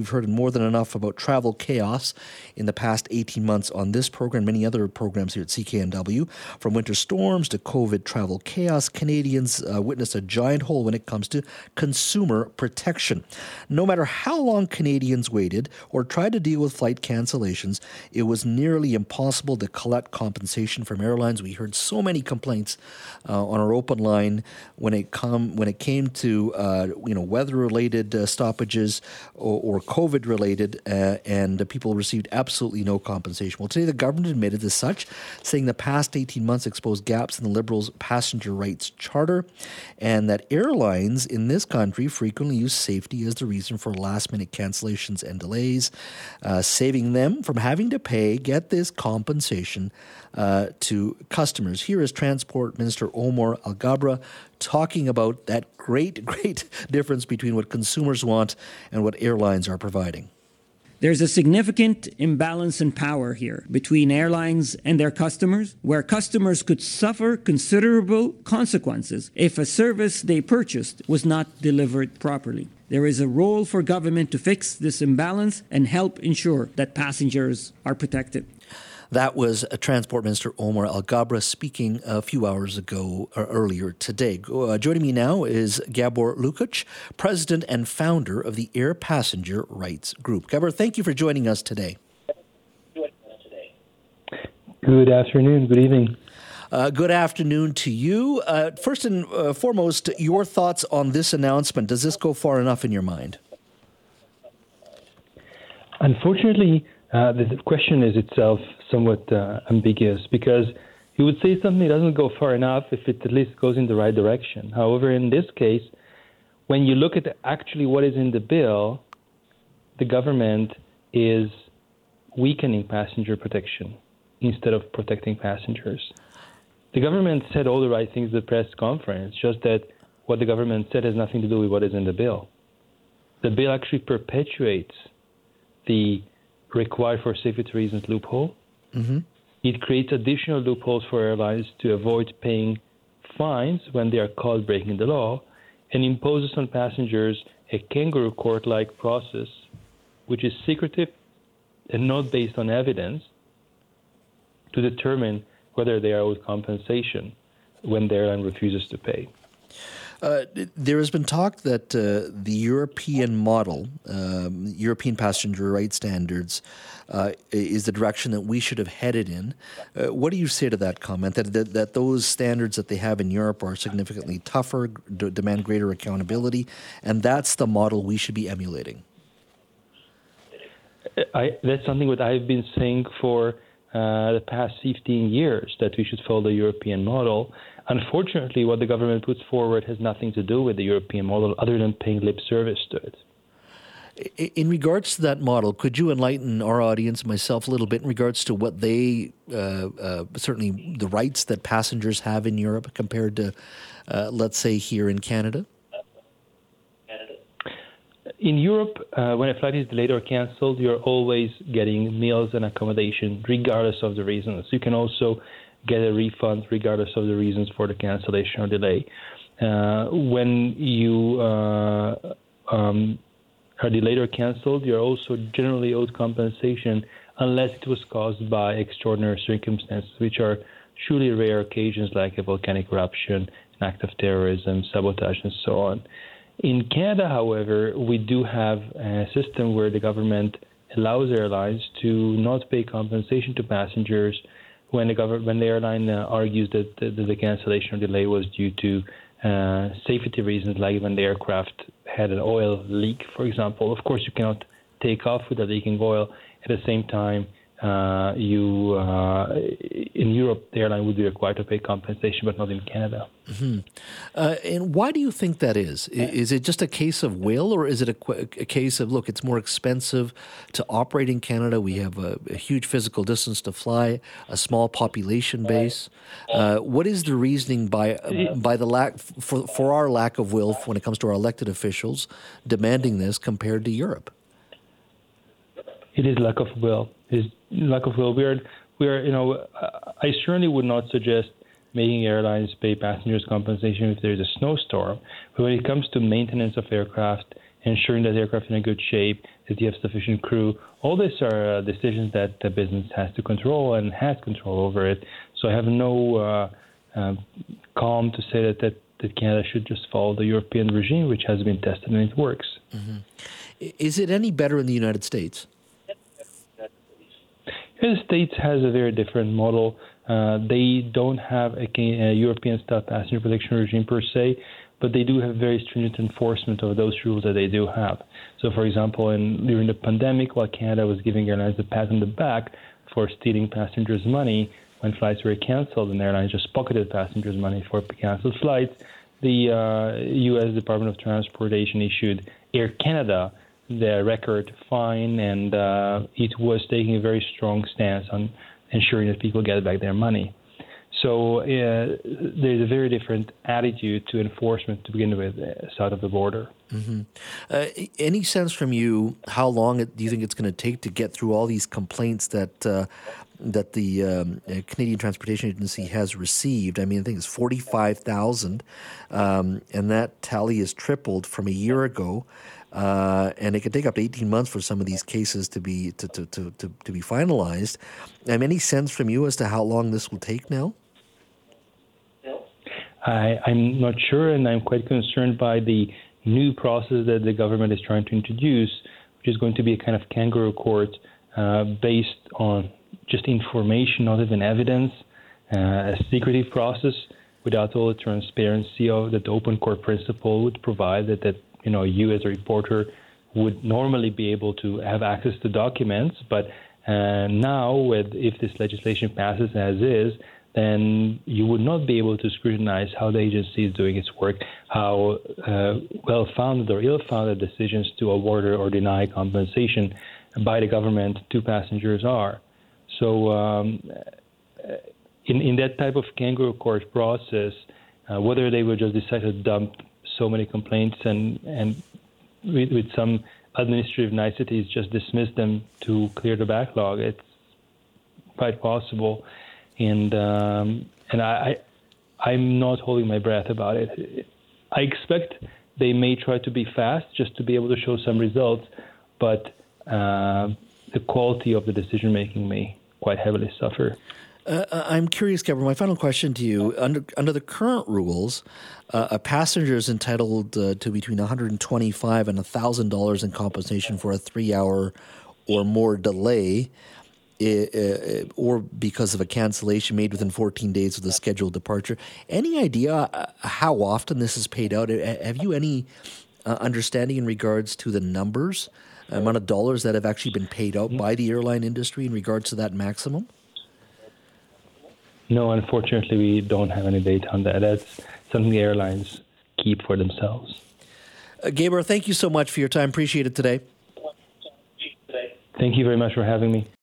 We've heard more than enough about travel chaos in the past 18 months on this program, many other programs here at CKNW. From winter storms to COVID travel chaos, Canadians uh, witness a giant hole when it comes to consumer protection. No matter how long Canadians waited or tried to deal with flight cancellations, it was nearly impossible to collect compensation from airlines. We heard so many complaints uh, on our open line when it come when it came to uh, you know weather related uh, stoppages or, or COVID related, uh, and people received absolutely no compensation. Well, today the government admitted as such, saying the past 18 months exposed gaps in the Liberals' passenger rights charter, and that airlines in this country frequently use safety as the reason for last minute cancellations and delays, uh, saving them from having to pay, get this compensation uh, to customers. Here is Transport Minister Omar Alghabra talking about that great, great difference between what consumers want and what airlines are providing. There's a significant imbalance in power here between airlines and their customers, where customers could suffer considerable consequences if a service they purchased was not delivered properly. There is a role for government to fix this imbalance and help ensure that passengers are protected. That was Transport Minister Omar Alghabra speaking a few hours ago or earlier today. Uh, joining me now is Gabor Lukacs, President and founder of the Air Passenger Rights Group. Gabor, thank you for joining us today. Good afternoon. Good evening. Uh, good afternoon to you. Uh, first and uh, foremost, your thoughts on this announcement. Does this go far enough in your mind? Unfortunately, uh, the question is itself somewhat uh, ambiguous because you would say something doesn't go far enough if it at least goes in the right direction. However, in this case, when you look at actually what is in the bill, the government is weakening passenger protection instead of protecting passengers. The government said all the right things at the press conference, just that what the government said has nothing to do with what is in the bill. The bill actually perpetuates the required for safety reasons loophole. Mm-hmm. It creates additional loopholes for airlines to avoid paying fines when they are caught breaking the law and imposes on passengers a kangaroo court like process which is secretive and not based on evidence to determine whether they are owed compensation when the airline refuses to pay. Uh, there has been talk that uh, the European model, um, European passenger rights standards, uh, is the direction that we should have headed in. Uh, what do you say to that comment? That, that, that those standards that they have in Europe are significantly tougher, d- demand greater accountability, and that's the model we should be emulating. I, that's something that I've been saying for uh, the past 15 years that we should follow the European model. Unfortunately, what the government puts forward has nothing to do with the European model other than paying lip service to it. In regards to that model, could you enlighten our audience, myself, a little bit in regards to what they, uh, uh, certainly the rights that passengers have in Europe compared to, uh, let's say, here in Canada? In Europe, uh, when a flight is delayed or canceled, you're always getting meals and accommodation, regardless of the reasons. You can also get a refund, regardless of the reasons for the cancellation or delay. Uh, when you uh, um, are delayed or canceled, you're also generally owed compensation unless it was caused by extraordinary circumstances, which are truly rare occasions like a volcanic eruption, an act of terrorism, sabotage, and so on. In Canada, however, we do have a system where the government allows airlines to not pay compensation to passengers when the government, when the airline uh, argues that the, the, cancellation or delay was due to uh, safety reasons, like when the aircraft had an oil leak, for example. Of course, you cannot take off with a leaking oil. At the same time, uh, you uh, in Europe, the airline would be required to pay compensation, but not in Canada. Mm-hmm. Uh, and why do you think that is? Is it just a case of will, or is it a, a case of look? It's more expensive to operate in Canada. We have a, a huge physical distance to fly, a small population base. Uh, what is the reasoning by by the lack for for our lack of will when it comes to our elected officials demanding this compared to Europe? It is lack of will. It is lack of will. We are, we are, you know, I certainly would not suggest making airlines pay passengers compensation if there's a snowstorm. But when it comes to maintenance of aircraft, ensuring that aircraft in good shape, that you have sufficient crew? All these are uh, decisions that the business has to control and has control over it. So I have no uh, calm to say that, that that Canada should just follow the European regime, which has been tested and it works. Mm-hmm. Is it any better in the United States? The States has a very different model. Uh, they don't have a, a European-style passenger protection regime per se, but they do have very stringent enforcement of those rules that they do have. So, for example, in, during the pandemic, while Canada was giving airlines a pat on the back for stealing passengers' money, when flights were canceled and airlines just pocketed passengers' money for canceled flights, the uh, U.S. Department of Transportation issued Air Canada the record fine, and uh, it was taking a very strong stance on ensuring that people get back their money. So uh, there's a very different attitude to enforcement to begin with uh, south of the border. Mm-hmm. Uh, any sense from you how long do you think it's going to take to get through all these complaints that uh, that the um, uh, Canadian Transportation Agency has received? I mean, I think it's forty five thousand, um, and that tally has tripled from a year ago. Uh, and it could take up to 18 months for some of these cases to be to, to, to, to, to be finalized. Um, any sense from you as to how long this will take now? I, I'm not sure, and I'm quite concerned by the new process that the government is trying to introduce, which is going to be a kind of kangaroo court uh, based on just information, not even evidence, uh, a secretive process without all the transparency of that the open court principle would provide that, that you know you as a reporter would normally be able to have access to documents, but uh, now with if this legislation passes as is, then you would not be able to scrutinize how the agency is doing its work, how uh, well founded or ill founded decisions to award or deny compensation by the government to passengers are. So, um, in, in that type of kangaroo court process, uh, whether they would just decide to dump so many complaints and, and with, with some administrative niceties just dismiss them to clear the backlog, it's quite possible and um, and I, I I'm not holding my breath about it. I expect they may try to be fast just to be able to show some results, but uh, the quality of the decision making may quite heavily suffer. Uh, uh, I'm curious, Gabriel. My final question to you: under under the current rules, uh, a passenger is entitled uh, to between 125 and 1,000 dollars in compensation for a three-hour or more delay or because of a cancellation made within 14 days of the scheduled departure. Any idea uh, how often this is paid out? Have you any uh, understanding in regards to the numbers, amount of dollars that have actually been paid out by the airline industry in regards to that maximum? No, unfortunately, we don't have any data on that. That's something the airlines keep for themselves. Uh, Gabriel, thank you so much for your time. Appreciate it today. Thank you very much for having me.